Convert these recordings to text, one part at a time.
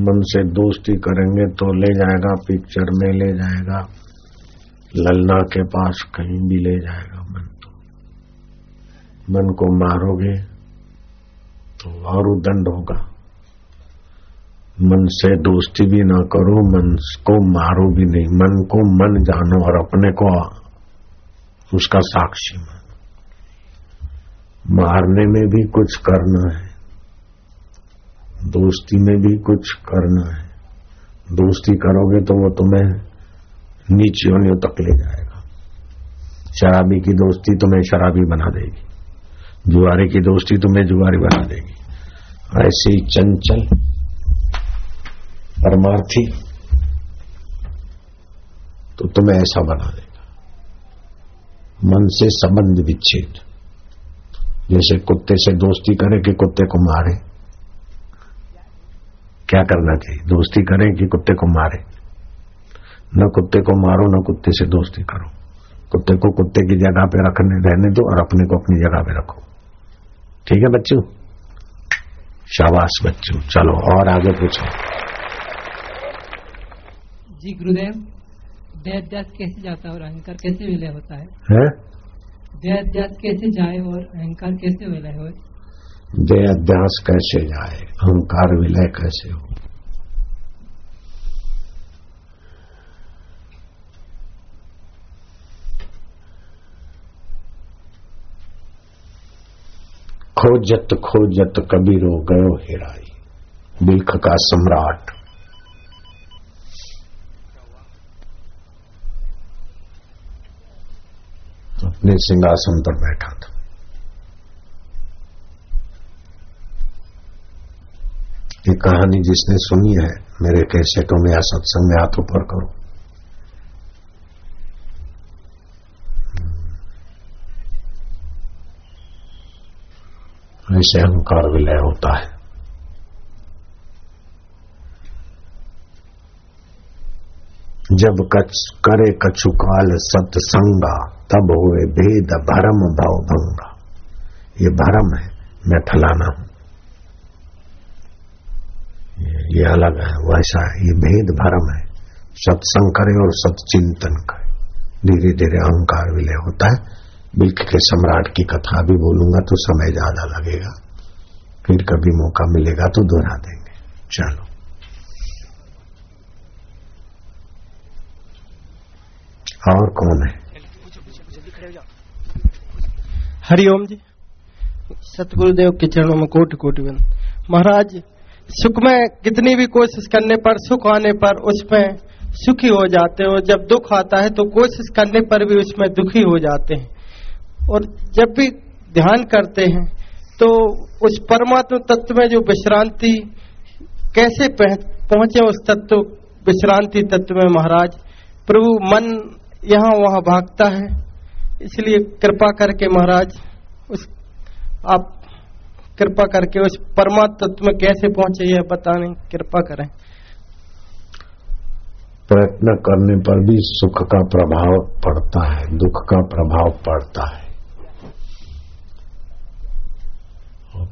मन से दोस्ती करेंगे तो ले जाएगा पिक्चर में ले जाएगा ललना के पास कहीं भी ले जाएगा मन तो। मन को मारोगे तो और दंड होगा। मन से दोस्ती भी ना करो, मन को मारो भी नहीं। मन को मन जानो और अपने को उसका साक्षी मान। मारने में भी कुछ करना है। दोस्ती में भी कुछ करना है। दोस्ती करोगे तो वो तुम्हें नीच योनियों तक ले जाएगा। शराबी की दोस्ती तुम्हें शराबी बना देगी। जुआरे की दोस्ती तुम्हें जुआरी बना देगी। ऐसे ही चंचल, परमार्थी तो तुम्हें ऐसा बना देगा। मन से संबंध विच्छेद। जैसे कुत्ते से दोस्ती करे कि कुत्ते को मारे। क्या करना चाहिए? दोस्ती करें कि कुत्ते को मारे? न कुत्ते को मारो न कुत्ते से दोस्ती करो। कुत्ते को कुत्ते की जगह पे रखने रहने दो और अपने को अपनी जगह पे रखो। ठीक है बच्चों? शाबाश बच्चों। चलो और आगे पूछो। जी गुरुदेव देह देश कैसे जाता है और अहंकार कैसे विलय होता है? है? कैसे जाए और अहंकार कैसे विलय हो जय अध्यास कैसे जाए? अहंकार विलय कैसे हो? खोजत खोजत कबीरो गयो हेराई बिल्ख का सम्राट। अपने सिंहासन पर बैठा था। ये कहानी जिसने सुनी है, मेरे कैसेटों में या सत्संग में हाथ ऊपर करो। ऐसे अहंकार विलय होता है। जब कच करे कछुकाल सत्संगा, तब हुए भेद भरम भाव भंगा। ये भरम है, मैं फलाना हूँ। ये अलग है वैसा है। ये भेद भरम है। सत्संग करे और सत्चिंतन करे। धीरे धीरे अहंकार विलय होता है। बिल्क के सम्राट की कथा भी बोलूँगा तो समय ज़्यादा लगेगा। फिर कभी मौका मिलेगा तो दोहरा देंगे। चलो। और कौन है? हरिओम जी। सतगुरुदेव के चरणों में कोटि कोटि बंद महाराज सुख में कितनी भी कोशिश करने पर, सुख आने पर उसमें सुखी हो जाते हैं। जब दुख आता है तो कोशिश करने पर भी उसमें दुखी हो जाते हैं। और जब भी ध्यान करते हैं तो उस परमात्मा तत्व में जो विश्रांति, कैसे पहुँचे उस तत्व, विश्रांति तत्व में महाराज? प्रभु मन यहाँ वहाँ भागता है, इसलिए कृपा करके महाराज, उस, आप कृपा करके उस परमात्मा तत्व में कैसे पहुँचे यह बताने कृपा करें। प्रयत्न करने पर भी सुख का प्रभाव पड़ता है, दुख का प्रभाव पड़ता है।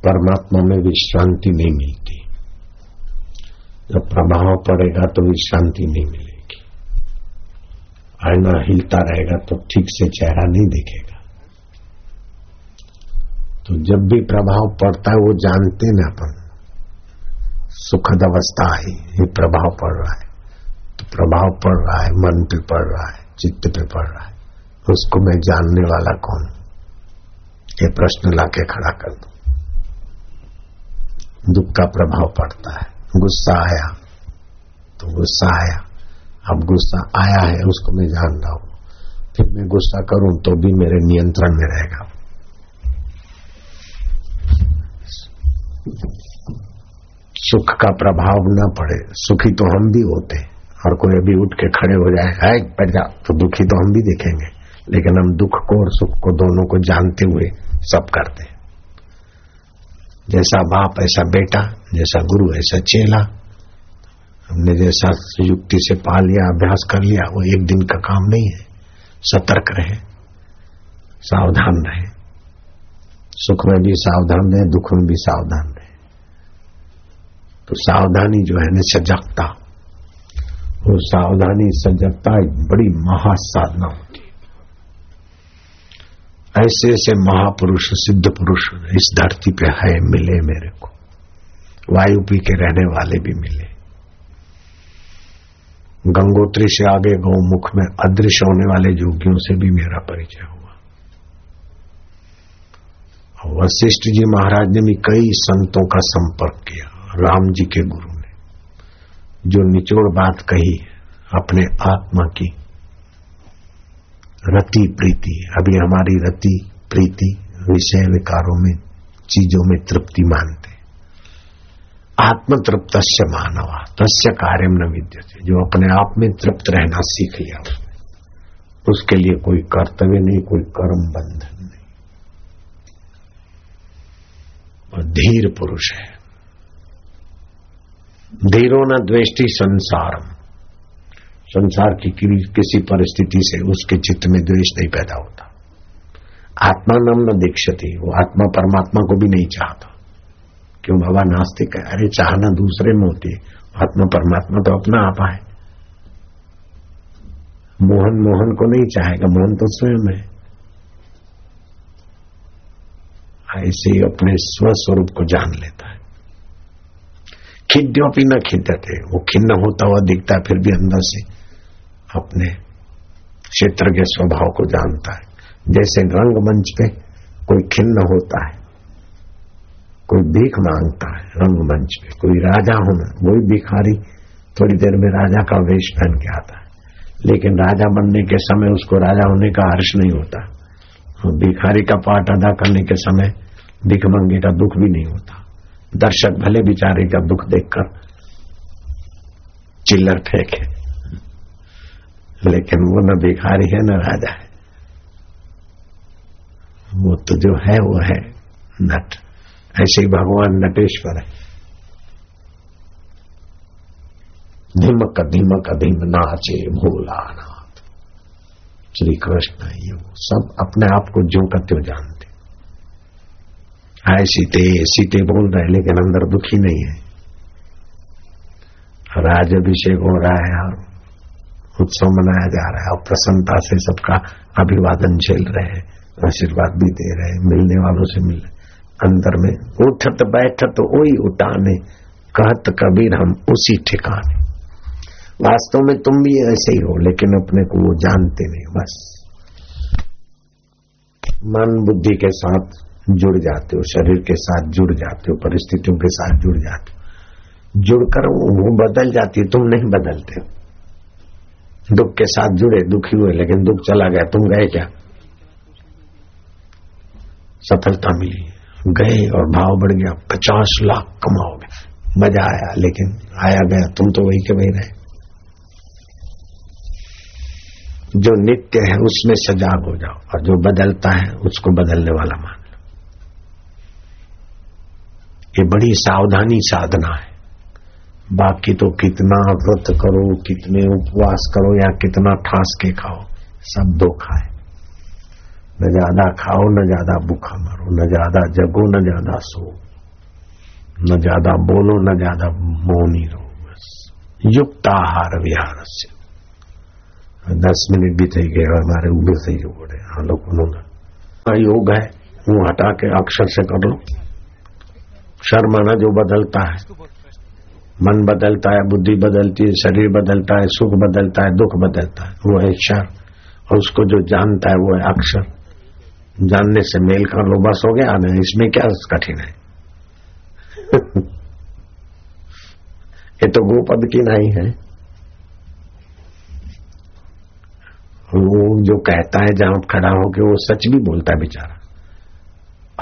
परमात्मा में विश्रांति नहीं मिलती। जब प्रभाव पड़ेगा तो विश्रांति नहीं मिलेगी। आईना हिलता रहेगा तो ठीक से चेहरा नहीं दिखेगा। तो जब भी प्रभाव पड़ता है, वो जानते ना अपन। सुखद अवस्था आई ये प्रभाव पड़ रहा है। तो प्रभाव पड़ रहा है, मन पे पड़ रहा है, चित्त पे पड़ रहा है। उसको मैं जानने वाला कौन? ये प्रश्न लाके खड़ा कर दू। दुख का प्रभाव पड़ता है। गुस्सा आया तो गुस्सा आया। अब गुस्सा आया है, उसको मैं जान रहा हूँ। फिर मैं गुस्सा करूँ तो भी मेरे नियंत्रण में रहेगा। सुख का प्रभाव न पड़े, सुखी तो हम भी होते। और कोई अभी उठ के खड़े हो जाए है बैठ जा। तो दुखी तो हम भी दिखेंगे। लेकिन हम दुख को और सुख को दोनों को जानते हुए सब करते जैसा बाप, ऐसा बेटा, जैसा गुरु, ऐसा चेला। हमने जैसा युक्ति से पा लिया, अभ्यास कर लिया, वो एक दिन का काम नहीं है। सतर्क रहे, सावधान रहे। सुख में भी सावधान रहे दुख में भी सावधान रहे तो सावधानी जो है ना, सजगता। वो सावधानी, सजगता एक बड़ी महासाधना होती है। ऐसे ऐसे महापुरुष, सिद्ध पुरुष इस धरती पे है, मिले मेरे को। वायु पी के रहने वाले भी मिले। गंगोत्री से आगे गौमुख में अदृश्य होने वाले योगियों से भी मेरा परिचय हुआ। वशिष्ठ जी महाराज ने भी कई संतों का संपर्क किया, राम जी के गुरु ने, जो निचोड़ बात कही, अपने आत्मा की। रति प्रीति, अभी हमारी रति प्रीति विषय विकारों में, चीज़ों में तृप्ति मानते। आत्म तृप्त मानवा, तस्य कार्य न विद्य जो अपने आप में तृप्त रहना सीख लिया। उसके लिए कोई कर्तव्य नहीं, कोई कर्म बंधन नहीं और धीर पुरुष है। धीरो न द्वेष्टि संसारम। संसार की किसी परिस्थिति से उसके चित्त में द्वेष नहीं पैदा होता। आत्मा नाम न दीक्षति, वो आत्मा परमात्मा को भी नहीं चाहता। क्यों? बाबा नास्तिक है। अरे चाहना दूसरे में होती है। आत्मा परमात्मा तो अपना आपा है। मोहन मोहन को नहीं चाहेगा। मोहन तो स्वयं है। ऐसे ही अपने स्वस्वरूप को जान लेता है। खिद्योपी न खिद्यते, वो खिन्न होता हुआ दिखता है, फिर भी अंदर से अपने क्षेत्र के स्वभाव को जानता है। जैसे रंगमंच पे कोई खिन्न होता है, कोई भीख माँगता है रंगमंच पे, कोई राजा होना, वही भिखारी थोड़ी देर में राजा का वेश पहन के आता है। लेकिन राजा बनने के समय उसको राजा होने का हर्ष नहीं होता। भिखारी का पाठ अदा करने के समय भिख मंगे का दुख भी नहीं होता। दर्शक भले बिचारे का दुख देखकर चिल्लर फेंके, लेकिन वो न भिखारी है, न राजा है। वो तो जो है, वो है नट। ऐसे ही भगवान नटेश्वर है। धीमक धीमक, धीम नाचे भोलानाथ। श्री कृष्ण ये सब अपने आप को जो का त्यों जानते हाय सीते सीते बोल रहे लेकिन अंदर दुखी नहीं है। राज अभिषेक हो रहा है और उत्सव मनाया जा रहा है और प्रसन्नता से सबका अभिवादन झेल रहे हैं, आशीर्वाद भी दे रहे हैं, मिलने वालों से मिल अंदर में उठत बैठत वही उठाने कहत कबीर हम उसी ठिकाने। वास्तव में तुम भी ऐसे ही हो, लेकिन अपने को वो जानते नहीं, बस। मन बुद्धि के साथ जुड़ जाते हो, शरीर के साथ जुड़ जाते हो, परिस्थितियों के साथ जुड़ जाते हो। जुड़कर वो बदल जाती है, तुम नहीं बदलते हो। दुख के साथ जुड़े, दुखी हुए, लेकिन दुख चला गया, तुम गए क्या? सफलता मिली, गए और भाव बढ़ गया, पचास लाख कमाओगे। मज़ा आया, लेकिन आया गया, तुम तो वही के वही रहे। जो नित्य है, उसमें सजाग हो जाओ, और जो बदलता है, उसको बदलने वाला मान। ये बड़ी सावधानी साधना है। बाकी तो कितना व्रत करो, कितने उपवास करो, या कितना ठास के खाओ, सब धोखा है। न ज़्यादा खाओ, न ज़्यादा भूखा मरो, न ज़्यादा जगो, न ज़्यादा सो, न ज़्यादा बोलो, न ज़्यादा मौनी रहो, बस। युक्त आहार विहार से। दस मिनट भी थी गए हमारे से ही पड़े हाँ लोग उन्होंने योग है वो हटा के अक्षर से कर लो। शर्माना जो बदलता है। मन बदलता है, बुद्धि बदलती है, शरीर बदलता है, सुख बदलता है, दुख बदलता है। वो है क्षर और उसको जो जानता है, वो है अक्षर जानने से मेल कर लो बस हो गया ना इसमें क्या कठिन है? ये तो गोपद की नहीं है। वो जो कहता है, जहाँ खड़ा हो के वो सच भी बोलता है बेचारा।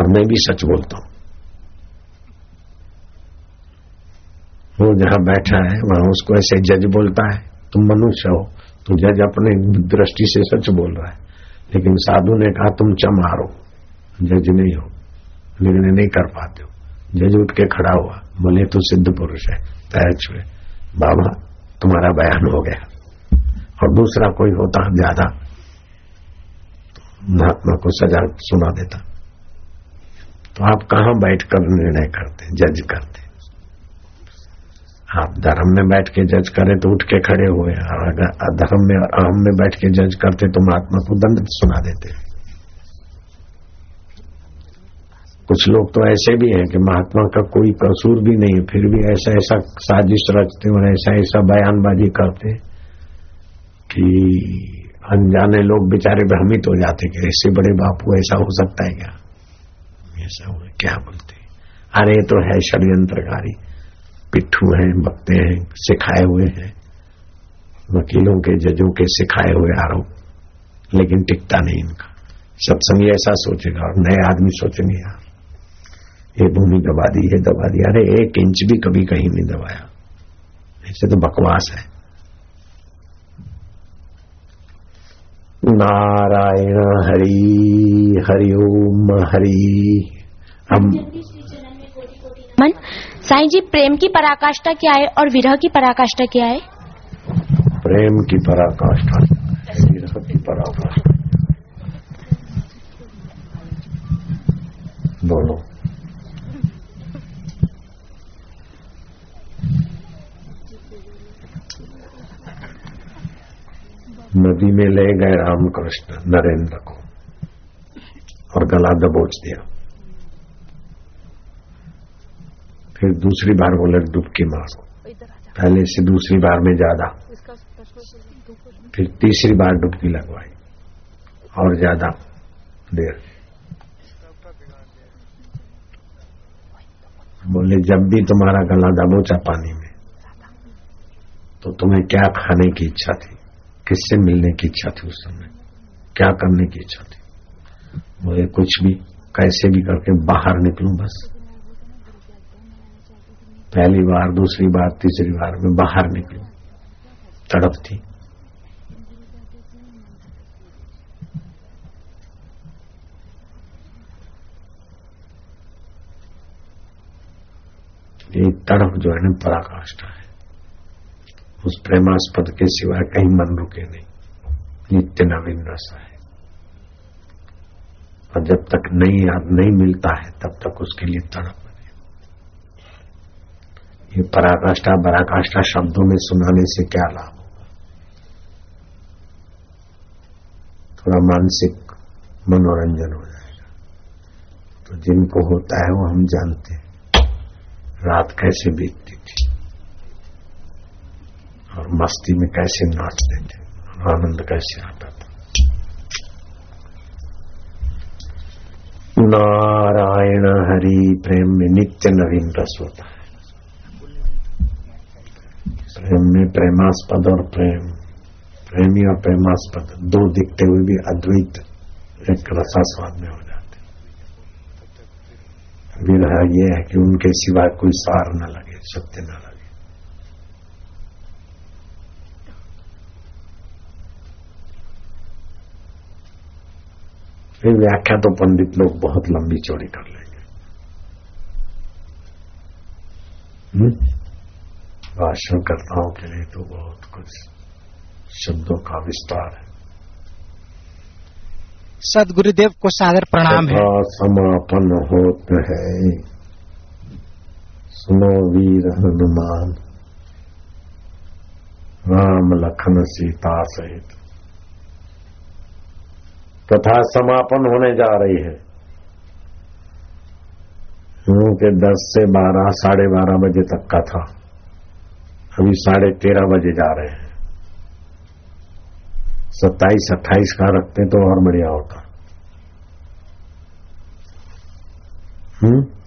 और मैं भी सच बोलता हूँ। वो जहाँ बैठा है, वहाँ उसको ऐसे जज बोलता है, तुम मनुष्य हो तो जज अपने दृष्टि से सच बोल रहा है। लेकिन साधु ने कहा, तुम चमारो जज नहीं हो निर्णय नहीं कर पाते हो। जज उठ के खड़ा हुआ, बोले तो सिद्ध पुरुष है पैर छुए बाबा, तुम्हारा बयान हो गया। और दूसरा कोई होता ज़्यादा महात्मा को सजा सुना देता। तो आप कहाँ बैठकर निर्णय करते जज करते आप धर्म में बैठ के जज करें तो उठ के खड़े हुए अगर अधर्म में अहम में बैठ के जज करते तो महात्मा को दंड सुना देते कुछ लोग तो ऐसे भी हैं कि महात्मा का कोई कसूर भी नहीं फिर भी ऐसा ऐसा साजिश रचते और ऐसा ऐसा बयानबाजी करते कि अनजाने लोग बेचारे भ्रमित हो जाते कि ऐसे बड़े बापू, ऐसा हो सकता है क्या? ऐसा हो, क्या बोलते अरे तो है षड्यंत्रकारी। पिट्ठू हैं बकते हैं, सिखाए हुए हैं। वकीलों के, जजों के सिखाए हुए आरोप। लेकिन टिकता नहीं इनका। सत्संग ऐसा सोचेगा और नए आदमी सोचेंगे, यार। ये भूमि दबा दी, ये दबा दी। अरे, एक इंच भी कभी कहीं नहीं दबाया। ऐसे तो बकवास है। नारायण हरि हरिओम हरि। हम मन साईं जी, प्रेम की पराकाष्ठा क्या है और विरह की पराकाष्ठा क्या है? प्रेम की पराकाष्ठा। विरह की पराकाष्ठा। बोलो। नदी में ले गए रामकृष्ण, नरेंद्र को और गला दबोच दिया। फिर दूसरी बार बोले डुबकी मारो। पहले से दूसरी बार में ज़्यादा। फिर तीसरी बार डुबकी लगवाई। और ज़्यादा देर। बोले, जब भी तुम्हारा गला दबोचा पानी में तो तुम्हें क्या खाने की इच्छा थी? किससे मिलने की इच्छा थी उस समय? क्या करने की इच्छा थी? बोले, कुछ भी, कैसे भी करके बाहर निकलूं बस। पहली बार, दूसरी बार, तीसरी बार में बाहर निकलूं। तड़प थी। ये तड़प जो है ना, पराकाष्ठा है। उस प्रेमास्पद के सिवाय कहीं मन रुके नहीं। नित्य नवीन रस है। और जब तक नहीं याद नहीं मिलता है, तब तक उसके लिए तड़प। ये पराकाष्ठा, बराकाष्ठा शब्दों में सुनाने से क्या लाभ होगा? थोड़ा मानसिक मनोरंजन हो जाएगा। तो जिनको होता है वो हम जानते हैं। रात कैसे बीतती थी? और मस्ती में कैसे नाचते थे? आनंद कैसे आता था? नारायण हरि प्रेम में नित्य नवीन रस होता है। प्रेम में प्रेमास्पद और प्रेम। प्रेमी और प्रेमास्पद, दो दिखते हुए भी अद्वैत एक रसास्वाद में हो जाते विरह यह है कि उनके सिवाय कोई सार न लगे, सत्य न लगे। फिर व्याख्या तो पंडित लोग बहुत लंबी चौड़ी कर लेंगे। भाषण करताओं के लिए तो बहुत कुछ शब्दों का विस्तार है। सदगुरुदेव को सादर प्रणाम है। समापन होत है। सुनो वीर हनुमान। राम लखन सीता सहित। कथा समापन होने जा रही है। के दस से बारह साढ़े बारह बजे तक का था। अभी साढ़े तेरह बजे जा रहे हैं। सत्ताईस, अट्ठाईस का रखते तो और बढ़िया होता। हम्म?